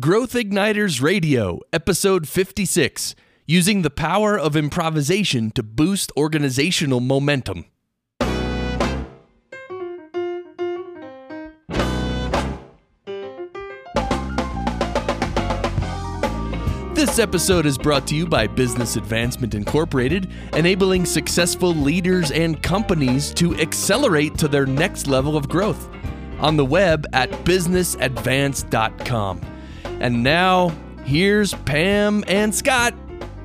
Growth Igniters Radio, Episode 56 Using the Power of Improvisation to Boost Organizational Momentum. This episode is brought to you by Business Advancement Incorporated, enabling successful leaders and companies to accelerate to their next level of growth. On the web at businessadvance.com. And now, here's Pam and Scott.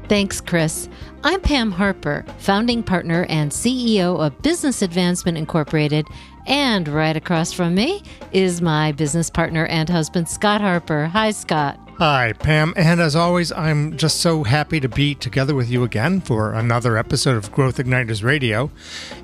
Thanks, Chris. I'm Pam Harper, founding partner and CEO of Business Advancement Incorporated. And right across from me is my business partner and husband, Scott Harper. Hi, Scott. Hi, Pam. And as always, I'm just so happy to be together with you again for another episode of Growth Igniters Radio.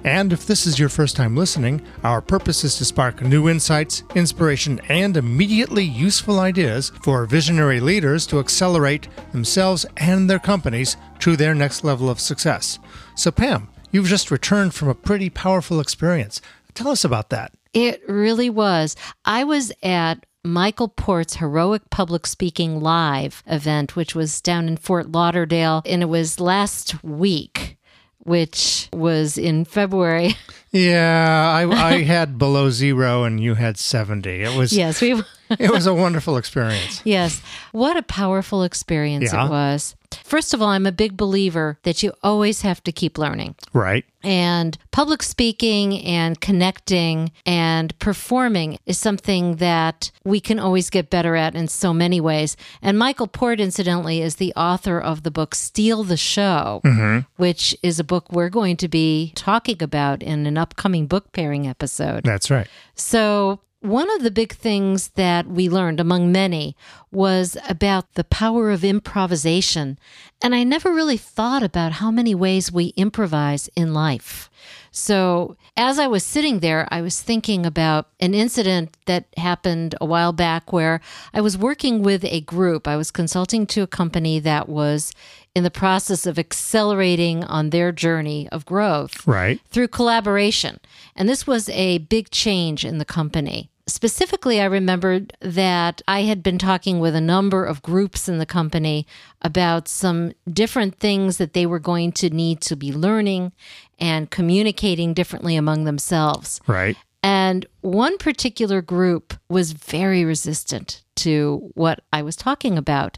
And if this is your first time listening, our purpose is to spark new insights, inspiration, and immediately useful ideas for visionary leaders to accelerate themselves and their companies to their next level of success. So, Pam, you've just returned from a pretty powerful experience. Tell us about that. It really was. I was at Michael Port's Heroic Public Speaking Live event, which was down in Fort Lauderdale, and it was last week, which was in February. Yeah, I, I had below zero and you had 70. It was yes, we it was a wonderful experience. Yes. What a powerful experience Yeah. it was. First of all, I'm a big believer that you always have to keep learning. Right. And public speaking and connecting and performing is something that we can always get better at in so many ways. And Michael Port, incidentally, is the author of the book Steal the Show, mm-hmm. which is a book we're going to be talking about in an upcoming book pairing episode. That's right. So, one of the big things that we learned, among many, was about the power of improvisation. And I never really thought about how many ways we improvise in life. So, as I was sitting there, I was thinking about an incident that happened a while back where I was working with a group. I was consulting to a company that was in the process of accelerating on their journey of growth Right. through collaboration. And this was a big change in the company. Specifically, I remembered that I had been talking with a number of groups in the company about some different things that they were going to need to be learning and communicating differently among themselves. Right. And one particular group was very resistant to what I was talking about.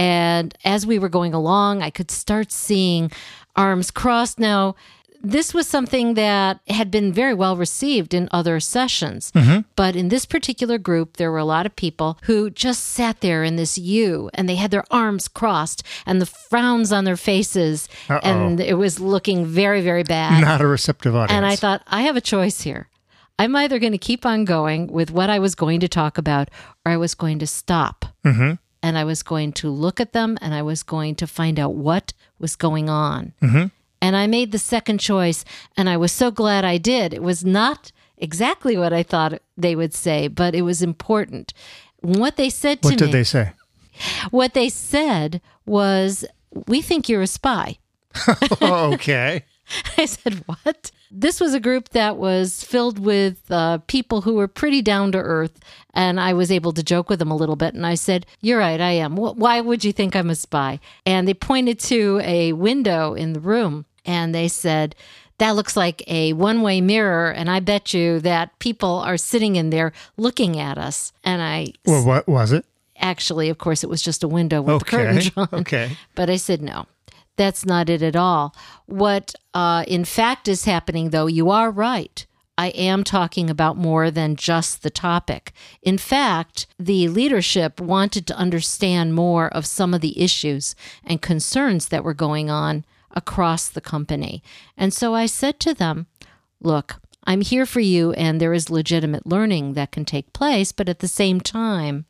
And as we were going along, I could start seeing arms crossed. Now, this was something that had been very well received in other sessions. But in this particular group, there were a lot of people who just sat there in this U and they had their arms crossed and the frowns on their faces. And it was looking very, very bad. Not a receptive audience. And I thought, I have a choice here. I'm either going to keep on going with what I was going to talk about, or I was going to stop. Mhm. And I was going to look at them and I was going to find out what was going on. Mhm. And I made the second choice, and I was so glad I did. It was not exactly what I thought they would say, but it was important. What they said to me what did me, they say? what they said was, "We think you're a spy." okay. I said, What? This was a group that was filled with uh, people who were pretty down to earth. And I was able to joke with them a little bit. And I said, You're right, I am. Why would you think I'm a spy? And they pointed to a window in the room and they said, that looks like a one way mirror. And I bet you that people are sitting in there looking at us. And I Well, what was it? actually, of course, it was just a window with the Okay. curtain drawn. Okay. But I said, no, that's not it at all. What uh, in fact is happening, though, you are right. I am talking about more than just the topic. In fact, the leadership wanted to understand more of some of the issues and concerns that were going on across the company. And so I said to them, look, I'm here for you, and there is legitimate learning that can take place, but at the same time,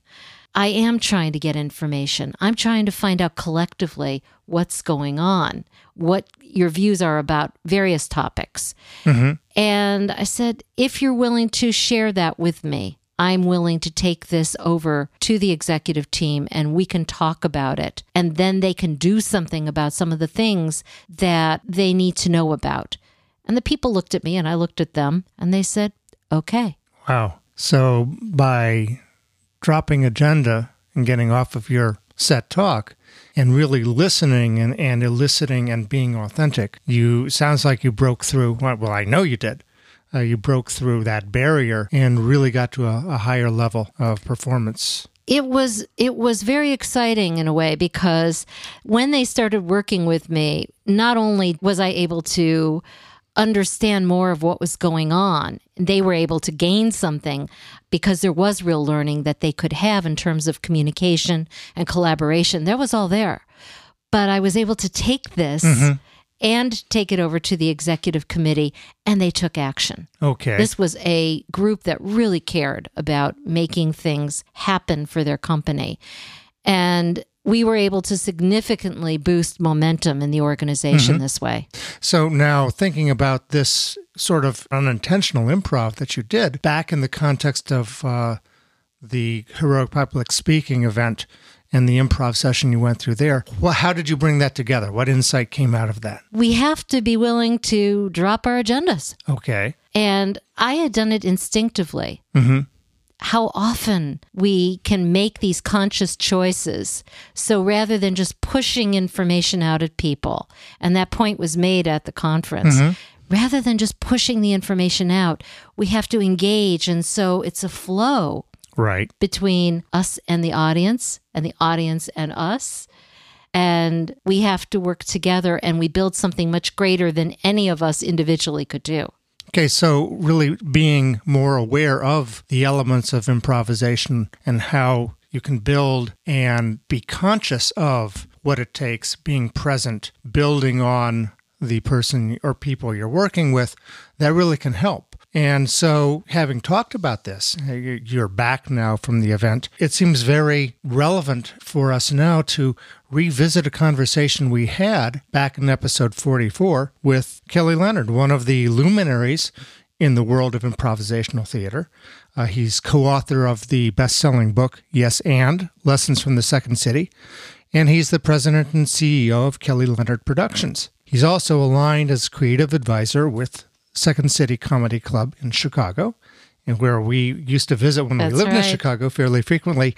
I am trying to get information. I'm trying to find out collectively what's going on, what your views are about various topics. Mm-hmm. And I said, if you're willing to share that with me, I'm willing to take this over to the executive team and we can talk about it. And then they can do something about some of the things that they need to know about. And the people looked at me and I looked at them and they said, okay. Wow. So by dropping agenda and getting off of your set talk and really listening and, and eliciting and being authentic. You sounds like you broke through. Well, I know you did. Uh, you broke through that barrier and really got to a, a higher level of performance it was it was very exciting in a way because when they started working with me not only was i able to understand more of what was going on they were able to gain something because there was real learning that they could have in terms of communication and collaboration that was all there but i was able to take this mm-hmm and take it over to the executive committee, and they took action. Okay. This was a group that really cared about making things happen for their company. And we were able to significantly boost momentum in the organization mm-hmm. this way. So now thinking about this sort of unintentional improv that you did back in the context of uh, the heroic public speaking event and the improv session you went through there. Well, how did you bring that together? What insight came out of that? We have to be willing to drop our agendas. Okay. And I had done it instinctively. Mm-hmm. How often we can make these conscious choices. So rather than just pushing information out at people, and that point was made at the conference, mm-hmm rather than just pushing the information out, we have to engage. And so it's a flow right between us and the audience and the audience and us and we have to work together and we build something much greater than any of us individually could do Okay, so really being more aware of the elements of improvisation and how you can build and be conscious of what it takes, being present, building on the person or people you're working with, that really can help. And so, having talked about this, you're back now from the event. It seems very relevant for us now to revisit a conversation we had back in episode 44 with Kelly Leonard, one of the luminaries in the world of improvisational theater. Uh, he's co author of the best selling book, Yes and Lessons from the Second City. And he's the president and CEO of Kelly Leonard Productions. He's also aligned as creative advisor with Second City Comedy Club in Chicago, and where we used to visit when That's we lived right. in Chicago fairly frequently.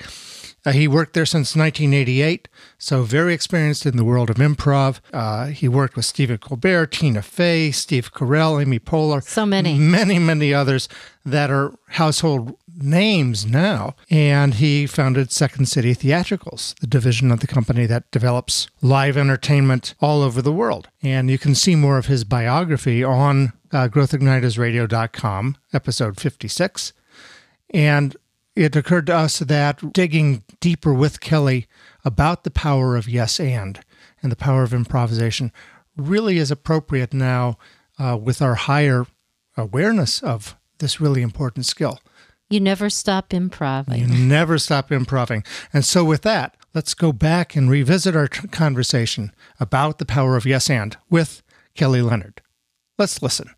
Uh, he worked there since 1988, so very experienced in the world of improv. Uh, he worked with Stephen Colbert, Tina Fey, Steve Carell, Amy Poehler. So many. Many, many others that are household names now. And he founded Second City Theatricals, the division of the company that develops live entertainment all over the world. And you can see more of his biography on uh, growthignitersradio.com, episode 56. And it occurred to us that digging deeper with Kelly about the power of yes and and the power of improvisation really is appropriate now uh, with our higher awareness of this really important skill. You never stop improving. You never stop improving. And so, with that, let's go back and revisit our t- conversation about the power of yes and with Kelly Leonard. Let's listen.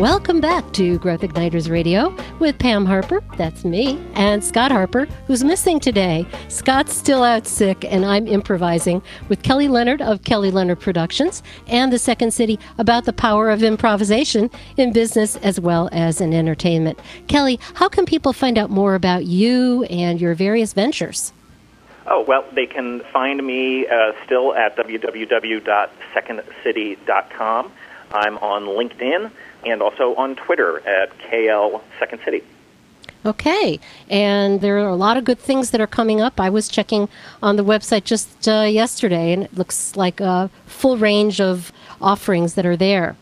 Welcome back to Growth Igniters Radio with Pam Harper, that's me, and Scott Harper, who's missing today. Scott's still out sick, and I'm improvising with Kelly Leonard of Kelly Leonard Productions and the Second City about the power of improvisation in business as well as in entertainment. Kelly, how can people find out more about you and your various ventures? Oh, well, they can find me uh, still at www.secondcity.com. I'm on LinkedIn and also on Twitter at KL Second City. Okay, and there are a lot of good things that are coming up. I was checking on the website just uh, yesterday, and it looks like a full range of offerings that are there.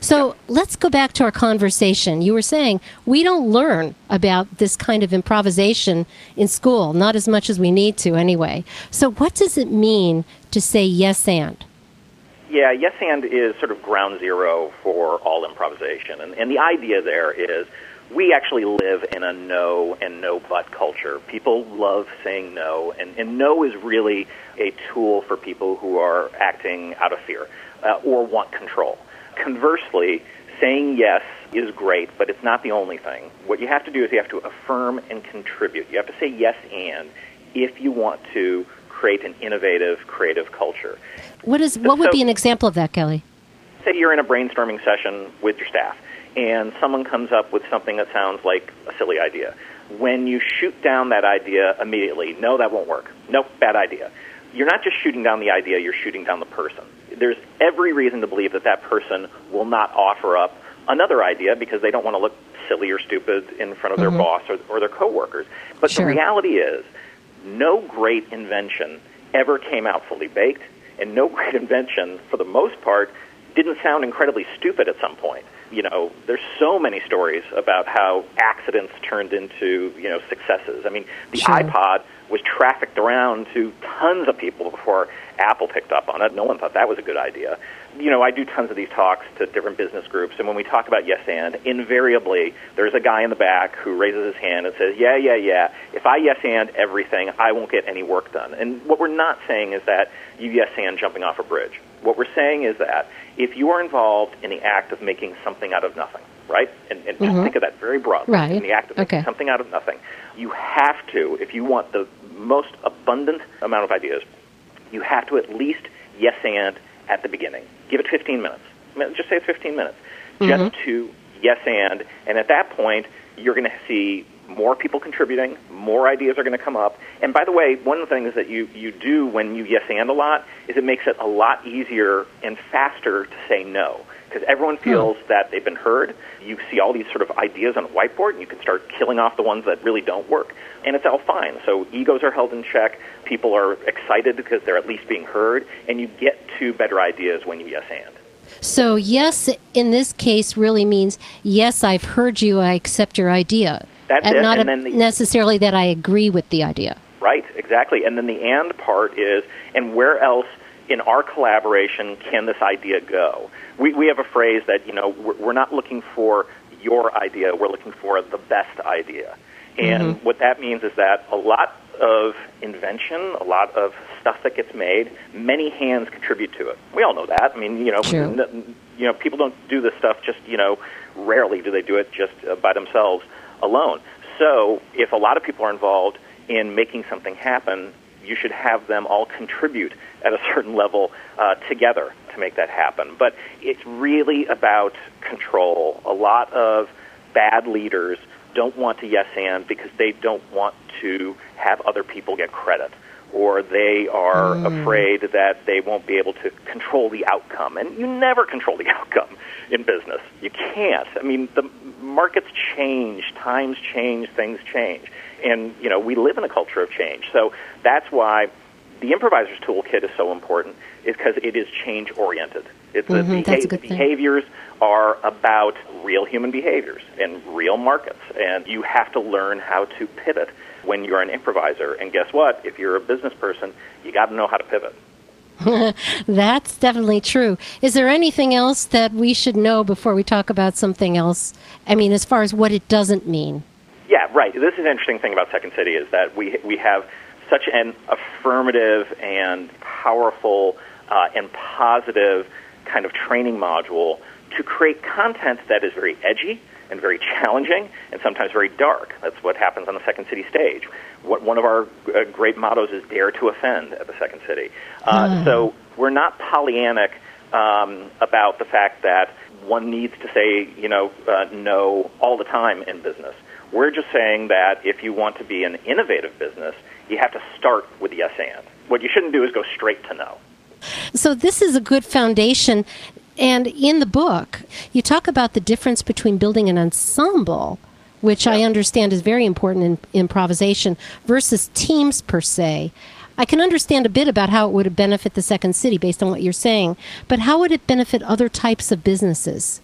So let's go back to our conversation. You were saying we don't learn about this kind of improvisation in school, not as much as we need to anyway. So, what does it mean to say yes and? Yeah, yes and is sort of ground zero for all improvisation. And, and the idea there is we actually live in a no and no but culture. People love saying no, and, and no is really a tool for people who are acting out of fear uh, or want control. Conversely, saying yes is great, but it's not the only thing. What you have to do is you have to affirm and contribute. You have to say yes and if you want to create an innovative, creative culture. What is what would so, be an example of that, Kelly? say you're in a brainstorming session with your staff and someone comes up with something that sounds like a silly idea. When you shoot down that idea immediately, no, that won't work. Nope, bad idea. You're not just shooting down the idea, you're shooting down the person. There's every reason to believe that that person will not offer up another idea because they don't want to look silly or stupid in front of their Mhm. boss or, or their coworkers. But Sure. the reality is, no great invention ever came out fully baked, and no great invention, for the most part, didn't sound incredibly stupid at some point. You know, there's so many stories about how accidents turned into, you know, successes. I mean, the Sure. iPod was trafficked around to tons of people before Apple picked up on it. No one thought that was a good idea. You know, I do tons of these talks to different business groups, and when we talk about yes and, invariably there's a guy in the back who raises his hand and says, "Yeah, yeah, yeah. If I yes and everything, I won't get any work done." And what we're not saying is that you yes and jumping off a bridge. What we're saying is that if you are involved in the act of making something out of nothing, right? And, and just Mhm. think of that very broadly. Right. In the act of making Okay. something out of nothing, you have to, if you want the most abundant amount of ideas, you have to at least yes and at the beginning. Give it 15 minutes. Just say it's 15 minutes. Just to yes and, and at that point, you're going to see more people contributing, more ideas are going to come up. And by the way, one of the things that you, you do when you yes and a lot is it makes it a lot easier and faster to say no. Because everyone hmm. feels that they've been heard. You see all these sort of ideas on a whiteboard, and you can start killing off the ones that really don't work. And it's all fine. So egos are held in check. People are excited because they're at least being heard, and you get to better ideas when you yes and. So, yes, in this case, really means yes, I've heard you, I accept your idea. That's and it, not and then the- necessarily that I agree with the idea. Right, exactly. And then the and part is, and where else in our collaboration can this idea go? We, we have a phrase that, you know, we're, we're not looking for your idea, we're looking for the best idea. And what that means is that a lot of invention, a lot of stuff that gets made, many hands contribute to it. We all know that. I mean, you know, n- you know, people don't do this stuff just, you know, rarely do they do it just uh, by themselves alone. So, if a lot of people are involved in making something happen, you should have them all contribute at a certain level uh, together to make that happen. But it's really about control. A lot of bad leaders don't want to yes and because they don't want to have other people get credit or they are afraid that they won't be able to control the outcome. And you never control the outcome in business. You can't. I mean, the markets change, times change, things change. And, you know, we live in a culture of change. So that's why the improviser's toolkit is so important is because it is change oriented. It's the Mhm, that's a beha- good thing. behaviors are about real human behaviors and real markets, and you have to learn how to pivot when you're an improviser. And guess what? If you're a business person, you got to know how to pivot. That's definitely true. Is there anything else that we should know before we talk about something else? I mean, as far as what it doesn't mean. Yeah, right. This is an interesting thing about Second City is that we we have such an affirmative and powerful uh, and positive kind of training module to create content that is very edgy and very challenging and sometimes very dark. That's what happens on the Second City stage. What, one of our uh, great mottos is "Dare to Offend" at the Second City. Uh, So we're not Pollyannic um, about the fact that one needs to say, you know, uh, no all the time in business. We're just saying that if you want to be an innovative business, you have to start with yes and. What you shouldn't do is go straight to no. So, this is a good foundation. And in the book, you talk about the difference between building an ensemble, which I understand is very important in improvisation, versus teams per se. I can understand a bit about how it would benefit the second city based on what you're saying, but how would it benefit other types of businesses?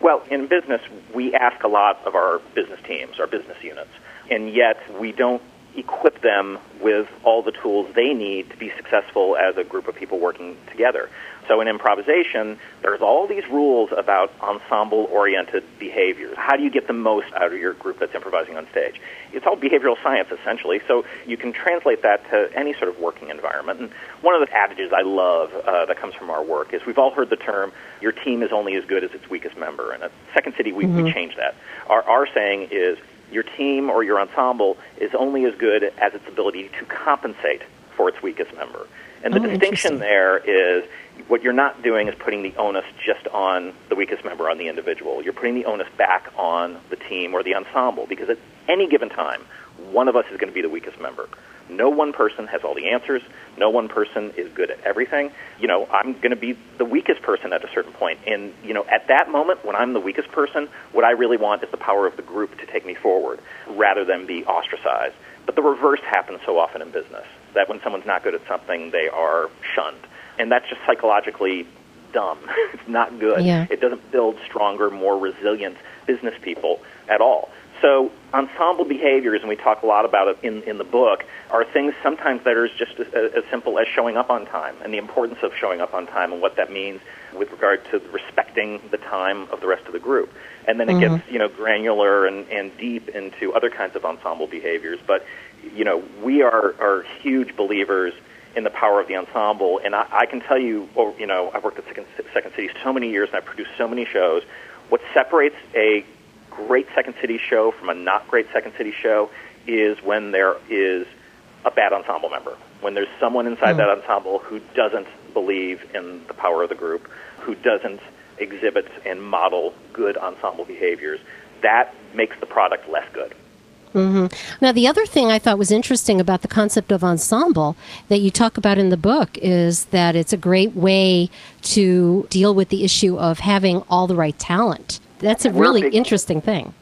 Well, in business, we ask a lot of our business teams, our business units, and yet we don't equip them with all the tools they need to be successful as a group of people working together. So in improvisation, there's all these rules about ensemble-oriented behaviors. How do you get the most out of your group that's improvising on stage? It's all behavioral science, essentially, so you can translate that to any sort of working environment. And one of the adages I love uh, that comes from our work is we've all heard the term, your team is only as good as its weakest member. And at Second City, we, we changed that. Our, our saying is, your team or your ensemble is only as good as its ability to compensate for its weakest member. And the Oh, distinction there is what you're not doing is putting the onus just on the weakest member, on the individual. You're putting the onus back on the team or the ensemble because at any given time, one of us is going to be the weakest member. No one person has all the answers. No one person is good at everything. You know, I'm going to be the weakest person at a certain point. And, you know, at that moment, when I'm the weakest person, what I really want is the power of the group to take me forward rather than be ostracized. But the reverse happens so often in business that when someone's not good at something, they are shunned and that's just psychologically dumb. it's not good. Yeah. It doesn't build stronger, more resilient business people at all. So ensemble behaviors, and we talk a lot about it in, in the book, are things sometimes that are just as, as simple as showing up on time and the importance of showing up on time and what that means with regard to respecting the time of the rest of the group. And then it Mm-hmm. gets, you know, granular and, and deep into other kinds of ensemble behaviors. But, you know, we are, are huge believers in the power of the ensemble. And I, I can tell you, or, you know, I've worked at Second, Second City so many years and I've produced so many shows. What separates a great Second City show from a not great Second City show is when there is a bad ensemble member. When there's someone inside hmm. that ensemble who doesn't believe in the power of the group, who doesn't exhibit and model good ensemble behaviors, that makes the product less good. Mm-hmm. Now, the other thing I thought was interesting about the concept of ensemble that you talk about in the book is that it's a great way to deal with the issue of having all the right talent. That's a really interesting thing.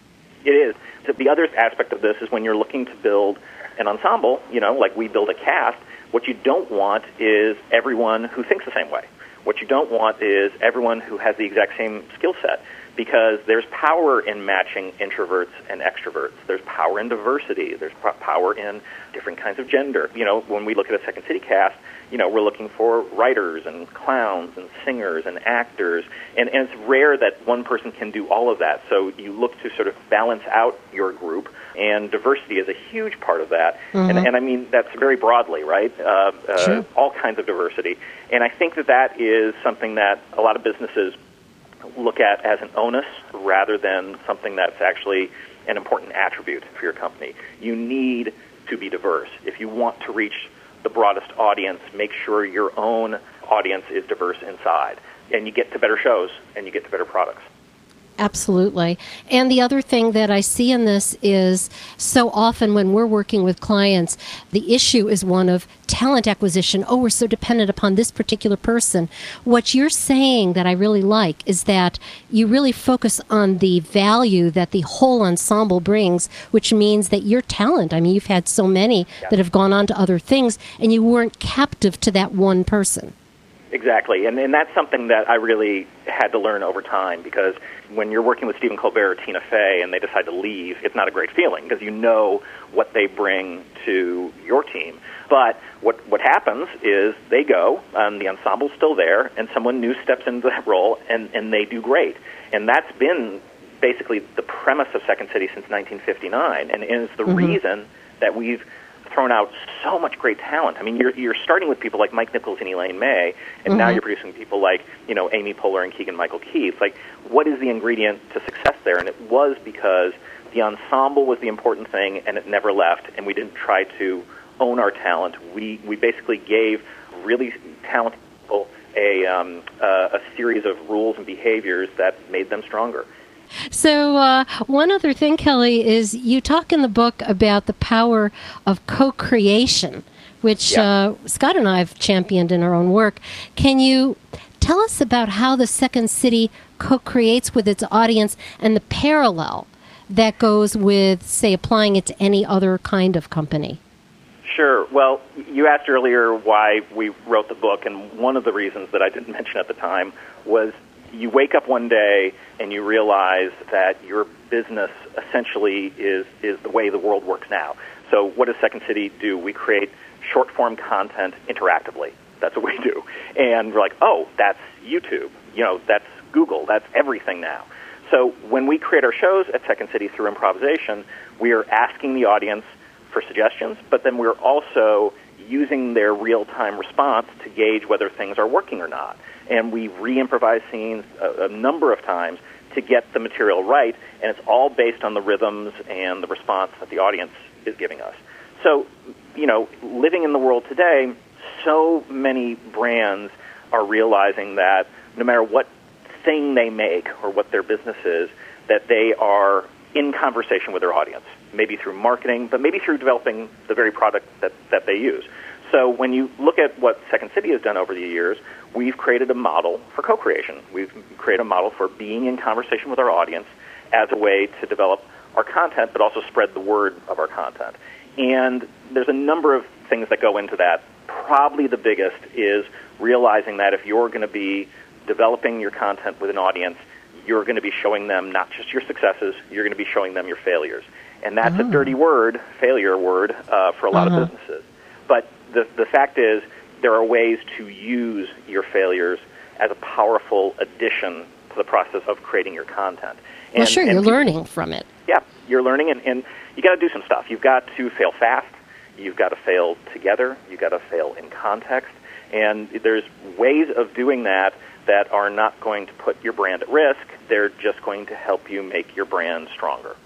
It is. So The other aspect of this is when you're looking to build an ensemble, you know, like we build a cast, what you don't want is everyone who thinks the same way. What you don't want is everyone who has the exact same skill set because there's power in matching introverts and extroverts. There's power in diversity. There's power in different kinds of gender. You know, when we look at a Second City cast, you know, we're looking for writers and clowns and singers and actors, and, and it's rare that one person can do all of that. So you look to sort of balance out your group, and diversity is a huge part of that. And, and I mean that's very broadly, right? Uh, uh, Sure. All kinds of diversity, and I think that that is something that a lot of businesses look at as an onus rather than something that's actually an important attribute for your company. You need to be diverse. If you want to reach the broadest audience, make sure your own audience is diverse inside. And you get to better shows and you get to better products. Absolutely. And the other thing that I see in this is so often when we're working with clients, the issue is one of talent acquisition. Oh, we're so dependent upon this particular person. What you're saying that I really like is that you really focus on the value that the whole ensemble brings, which means that your talent, I mean, you've had so many that have gone on to other things, and you weren't captive to that one person. Exactly, and, and that's something that I really had to learn over time because when you're working with Stephen Colbert or Tina Fey and they decide to leave, it's not a great feeling because you know what they bring to your team. But what what happens is they go, and the ensemble's still there, and someone new steps into that role, and and they do great, and that's been basically the premise of Second City since 1959, and, and it's the mm-hmm. reason that we've thrown out so much great talent. I mean, you're you're starting with people like Mike Nichols and Elaine May, and now you're producing people like you know Amy Poehler and Keegan Michael Key. It's like, what is the ingredient to success there? And it was because the ensemble was the important thing, and it never left. And we didn't try to own our talent. We we basically gave really talented people a um, uh, a series of rules and behaviors that made them stronger. So, uh, one other thing, Kelly, is you talk in the book about the power of co creation, which Yeah. uh, Scott and I have championed in our own work. Can you tell us about how the Second City co creates with its audience and the parallel that goes with, say, applying it to any other kind of company? Sure. Well, you asked earlier why we wrote the book, and one of the reasons that I didn't mention at the time was you wake up one day and you realize that your business essentially is, is the way the world works now. So, what does Second City do? We create short form content interactively. That's what we do. And we're like, oh, that's YouTube. You know, that's Google. That's everything now. So, when we create our shows at Second City through improvisation, we are asking the audience for suggestions, but then we're also using their real time response to gauge whether things are working or not. And we re improvise scenes a, a number of times to get the material right, and it's all based on the rhythms and the response that the audience is giving us. So, you know, living in the world today, so many brands are realizing that no matter what thing they make or what their business is, that they are in conversation with their audience, maybe through marketing, but maybe through developing the very product that, that they use. So when you look at what Second City has done over the years, we've created a model for co-creation. We've created a model for being in conversation with our audience as a way to develop our content, but also spread the word of our content. And there's a number of things that go into that. Probably the biggest is realizing that if you're going to be developing your content with an audience, you're going to be showing them not just your successes, you're going to be showing them your failures. And that's Oh. a dirty word, failure word, uh, for a lot Uh-huh. of businesses. But the, the fact is, there are ways to use your failures as a powerful addition to the process of creating your content. well, sure, and you're people- learning from it. yeah, you're learning, and, and you got to do some stuff. You've got to fail fast. You've got to fail together. You've got to fail in context. And there's ways of doing that that are not going to put your brand at risk. They're just going to help you make your brand stronger.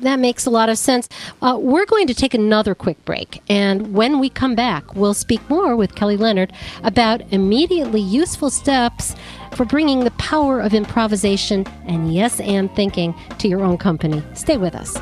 That makes a lot of sense. Uh, we're going to take another quick break. And when we come back, we'll speak more with Kelly Leonard about immediately useful steps for bringing the power of improvisation and yes and thinking to your own company. Stay with us.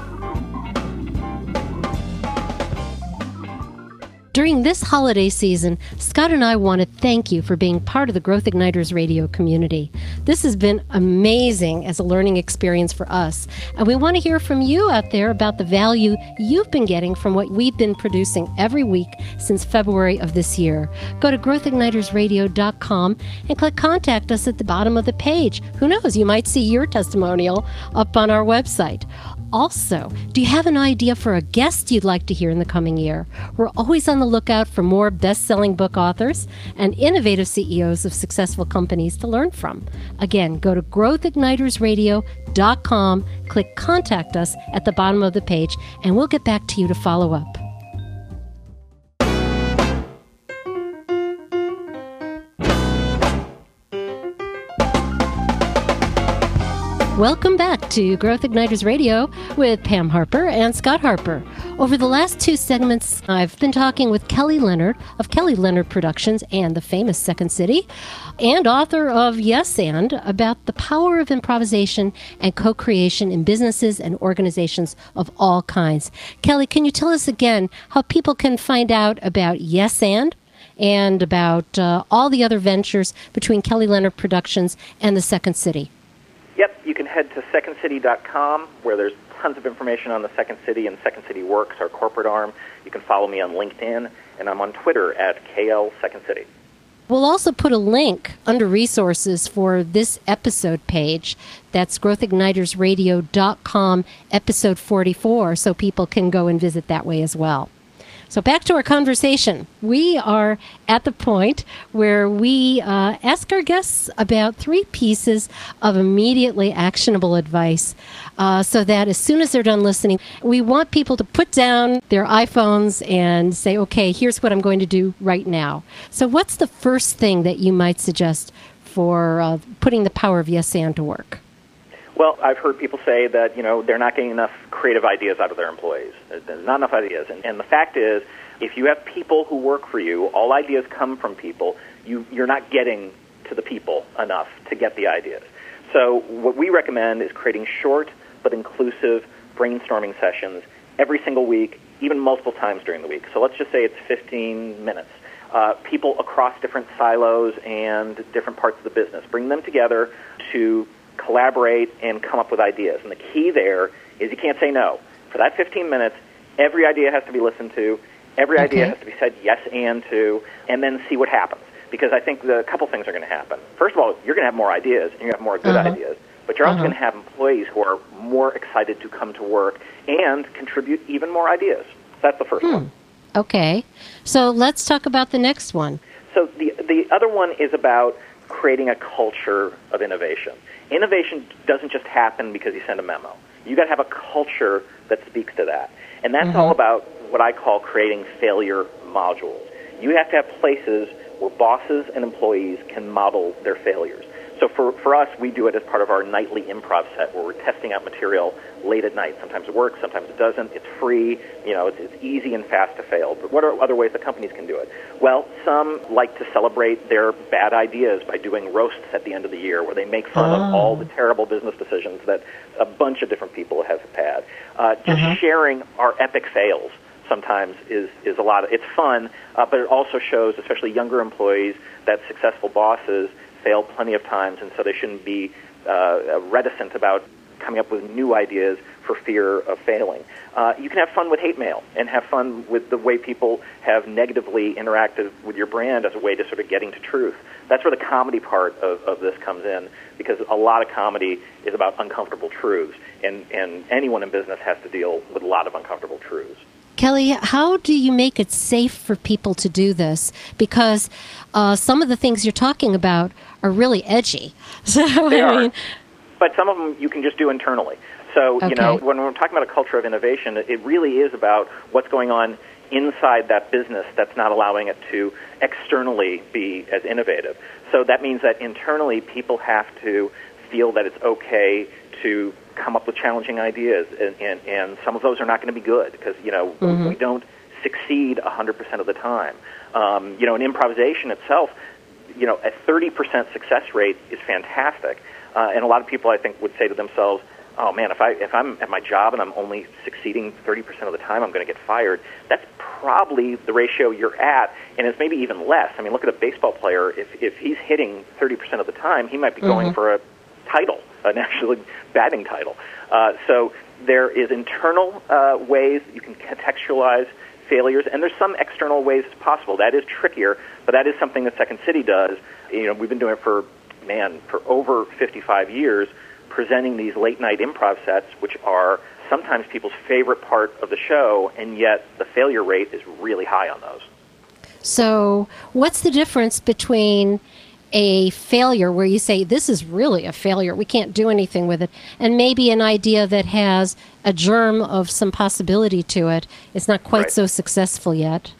During this holiday season, Scott and I want to thank you for being part of the Growth Igniters radio community. This has been amazing as a learning experience for us, and we want to hear from you out there about the value you've been getting from what we've been producing every week since February of this year. Go to growthignitersradio.com and click contact us at the bottom of the page. Who knows, you might see your testimonial up on our website. Also, do you have an idea for a guest you'd like to hear in the coming year? We're always on the lookout for more best selling book authors and innovative CEOs of successful companies to learn from. Again, go to growthignitersradio.com, click contact us at the bottom of the page, and we'll get back to you to follow up. Welcome back to Growth Igniters Radio with Pam Harper and Scott Harper. Over the last two segments, I've been talking with Kelly Leonard of Kelly Leonard Productions and the famous Second City, and author of Yes and about the power of improvisation and co creation in businesses and organizations of all kinds. Kelly, can you tell us again how people can find out about Yes and? And about uh, all the other ventures between Kelly Leonard Productions and the Second City. Yep, you can head to secondcity.com where there's tons of information on the Second City and Second City Works, our corporate arm. You can follow me on LinkedIn, and I'm on Twitter at KL Second City. We'll also put a link under resources for this episode page. That's growthignitersradio.com, episode 44, so people can go and visit that way as well. So, back to our conversation. We are at the point where we uh, ask our guests about three pieces of immediately actionable advice uh, so that as soon as they're done listening, we want people to put down their iPhones and say, okay, here's what I'm going to do right now. So, what's the first thing that you might suggest for uh, putting the power of yes and to work? Well, I've heard people say that you know they're not getting enough creative ideas out of their employees. There's not enough ideas, and, and the fact is, if you have people who work for you, all ideas come from people. You you're not getting to the people enough to get the ideas. So what we recommend is creating short but inclusive brainstorming sessions every single week, even multiple times during the week. So let's just say it's 15 minutes. Uh, people across different silos and different parts of the business. Bring them together to collaborate and come up with ideas. And the key there is you can't say no. For that 15 minutes, every idea has to be listened to, every idea has to be said yes and to, and then see what happens. Because I think the, a couple things are going to happen. First of all, you're going to have more ideas, and you're going to have more good Uh-huh. ideas. But you're also Uh-huh. going to have employees who are more excited to come to work and contribute even more ideas. That's the first one. Okay, so let's talk about the next one. So the the other one is about creating a culture of innovation. Innovation doesn't just happen because you send a memo. You got to have a culture that speaks to that, and that's mm-hmm. all about what I call creating failure modules. You have to have places where bosses and employees can model their failures. So for, for us, we do it as part of our nightly improv set where we're testing out material late at night. Sometimes it works, sometimes it doesn't. It's free, you know, it's, it's easy and fast to fail. But what are other ways that companies can do it? Well, some like to celebrate their bad ideas by doing roasts at the end of the year where they make fun of all the terrible business decisions that a bunch of different people have had. Uh, just sharing our epic fails sometimes is is a lot of it's fun, uh, but it also shows, especially younger employees, that successful bosses fail plenty of times, and so they shouldn't be uh, reticent about coming up with new ideas for fear of failing. Uh, you can have fun with hate mail and have fun with the way people have negatively interacted with your brand as a way to sort of getting to truth. That's where the comedy part of, of this comes in because a lot of comedy is about uncomfortable truths, and, and anyone in business has to deal with a lot of uncomfortable truths. Kelly, how do you make it safe for people to do this? Because uh, some of the things you're talking about are really edgy. So, They I are. but some of them you can just do internally. So, you know, when we're talking about a culture of innovation, it really is about what's going on inside that business that's not allowing it to externally be as innovative. So that means that internally people have to feel that it's okay to come up with challenging ideas, and, and, and some of those are not going to be good because, you know, we don't succeed 100% of the time. Um, you know, in improvisation itself, you know, a 30% success rate is fantastic. Uh, and a lot of people, I think, would say to themselves, "Oh man, if I if I'm at my job and I'm only succeeding 30% of the time, I'm going to get fired." That's probably the ratio you're at, and it's maybe even less. I mean, look at a baseball player. If if he's hitting 30% of the time, he might be going for a title, an actually batting title. Uh, so there is internal uh, ways you can contextualize failures, and there's some external ways possible. That is trickier, but that is something that Second City does. You know, we've been doing it for man for over 55 years, presenting these late night improv sets, which are sometimes people's favorite part of the show, and yet the failure rate is really high on those. so what's the difference between a failure where you say, this is really a failure, we can't do anything with it, and maybe an idea that has a germ of some possibility to it? It's not quite Right. so successful yet.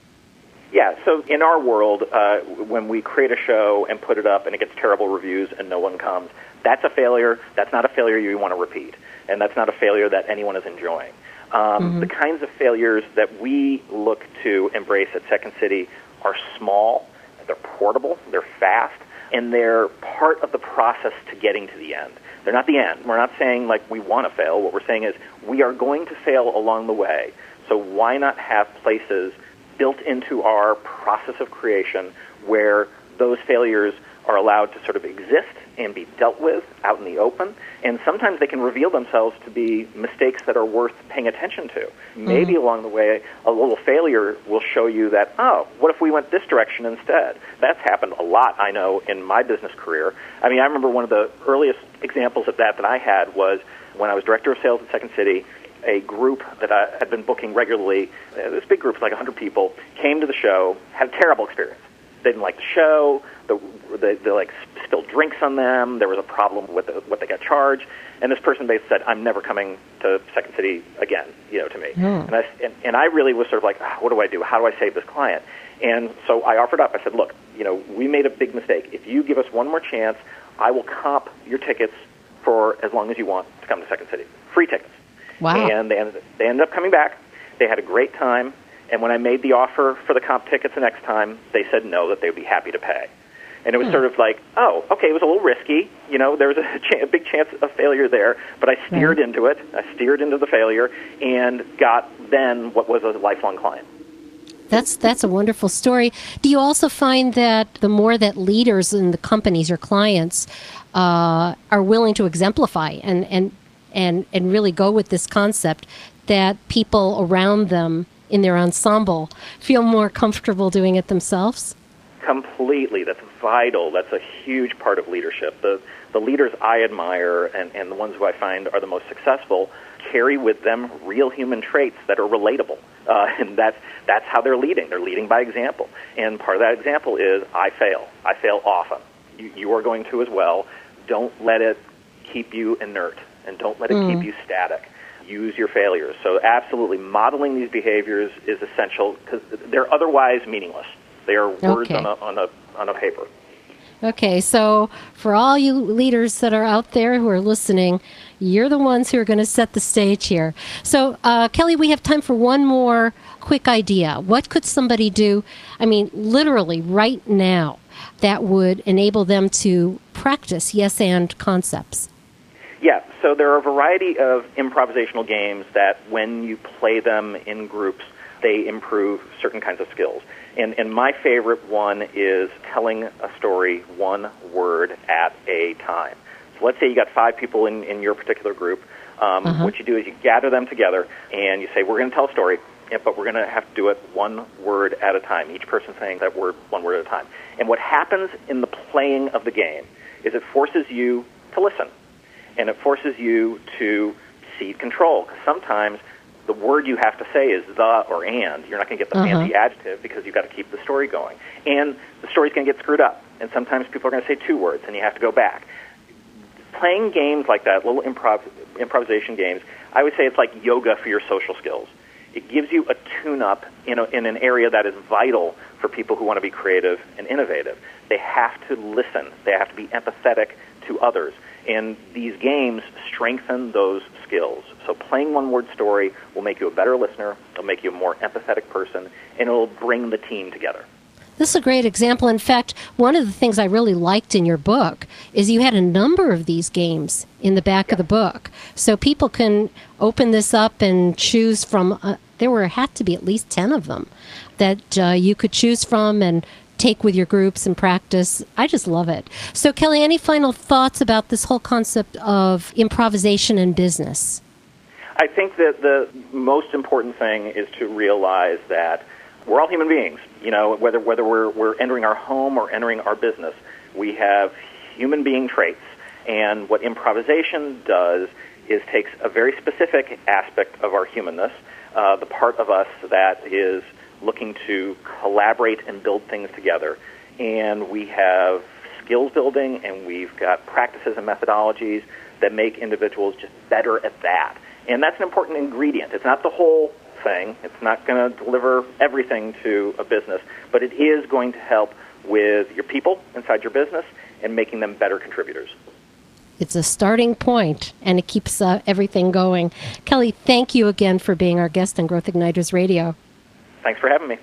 Yeah, so in our world, uh, when we create a show and put it up and it gets terrible reviews and no one comes, that's a failure. That's not a failure you want to repeat. And that's not a failure that anyone is enjoying. Um, The kinds of failures that we look to embrace at Second City are small, they're portable, they're fast, and they're part of the process to getting to the end. They're not the end. We're not saying like we want to fail. What we're saying is we are going to fail along the way. So why not have places built into our process of creation where those failures are allowed to sort of exist and be dealt with out in the open. And sometimes they can reveal themselves to be mistakes that are worth paying attention to. Maybe along the way, a little failure will show you that, oh, what if we went this direction instead? That's happened a lot, I know, in my business career. I mean, I remember one of the earliest examples of that that I had was when I was director of sales at Second City a group that I had been booking regularly, uh, this big group of like 100 people, came to the show, had a terrible experience. They didn't like the show. The, they, they like spilled drinks on them. There was a problem with the, what they got charged. And this person basically said, "I'm never coming to Second City again." You know, to me. And I and, and I really was sort of like, ah, "What do I do? How do I save this client?" And so I offered up. I said, "Look, you know, we made a big mistake. If you give us one more chance, I will comp your tickets for as long as you want to come to Second City. Free tickets." Wow. And they ended, they ended up coming back. They had a great time. And when I made the offer for the comp tickets the next time, they said no, that they would be happy to pay. And it was sort of like, oh, okay, it was a little risky. You know, there was a, ch- a big chance of failure there, but I steered into it. I steered into the failure and got then what was a lifelong client. That's that's a wonderful story. Do you also find that the more that leaders in the companies, or clients, uh, are willing to exemplify and and and and really go with this concept, that people around them in their ensemble feel more comfortable doing it themselves? Completely. That's vital. That's a huge part of leadership. The, the leaders I admire and, and the ones who I find are the most successful carry with them real human traits that are relatable. Uh, and that's, that's how they're leading. They're leading by example. And part of that example is I fail. I fail often. You, you are going to as well. Don't let it keep you inert and don't let it keep you static. Use your failures. So, absolutely, modeling these behaviors is essential because they're otherwise meaningless. They are words Okay. on, a, on, a, on a paper. Okay, so for all you leaders that are out there who are listening, you're the ones who are going to set the stage here. So, uh, Kelly, we have time for one more quick idea. What could somebody do? I mean, literally right now, that would enable them to practice yes and concepts. Yeah, so there are a variety of improvisational games that when you play them in groups, they improve certain kinds of skills. And, and my favorite one is telling a story one word at a time. So let's say you got five people in, in your particular group. Um, uh-huh. What you do is you gather them together and you say, We're going to tell a story, but we're going to have to do it one word at a time, each person saying that word one word at a time. And what happens in the playing of the game is it forces you to listen and it forces you to cede control. Because sometimes the word you have to say is the or and. You're not going to get the uh-huh. fancy adjective because you've got to keep the story going. And the story's going to get screwed up. And sometimes people are going to say two words and you have to go back. Playing games like that, little improv, improvisation games, I would say it's like yoga for your social skills. It gives you a tune up in, a, in an area that is vital for people who want to be creative and innovative. They have to listen, they have to be empathetic to others. And these games strengthen those skills. So playing one word story will make you a better listener, it'll make you a more empathetic person, and it'll bring the team together. This is a great example. In fact, one of the things I really liked in your book is you had a number of these games in the back yeah. of the book. So people can open this up and choose from, uh, there were had to be at least 10 of them that uh, you could choose from and take with your groups and practice. I just love it. So, Kelly, any final thoughts about this whole concept of improvisation in business? I think that the most important thing is to realize that we're all human beings. You know, whether whether we're we're entering our home or entering our business, we have human being traits. And what improvisation does is takes a very specific aspect of our humanness, uh, the part of us that is looking to collaborate and build things together. And we have skills building and we've got practices and methodologies that make individuals just better at that. And that's an important ingredient. It's not the whole thing, it's not going to deliver everything to a business, but it is going to help with your people inside your business and making them better contributors. It's a starting point and it keeps uh, everything going. Kelly, thank you again for being our guest on Growth Igniters Radio. Thanks for having me.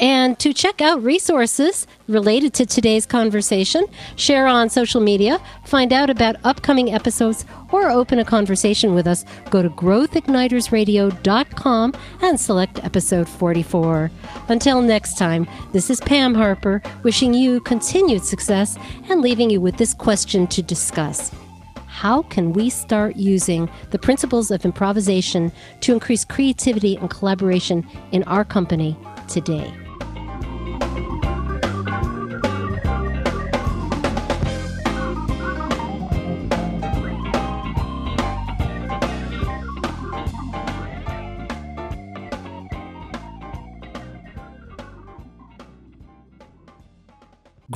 And to check out resources related to today's conversation, share on social media, find out about upcoming episodes, or open a conversation with us, go to growthignitersradio.com and select episode 44. Until next time, this is Pam Harper wishing you continued success and leaving you with this question to discuss how can we start using the principles of improvisation to increase creativity and collaboration in our company today?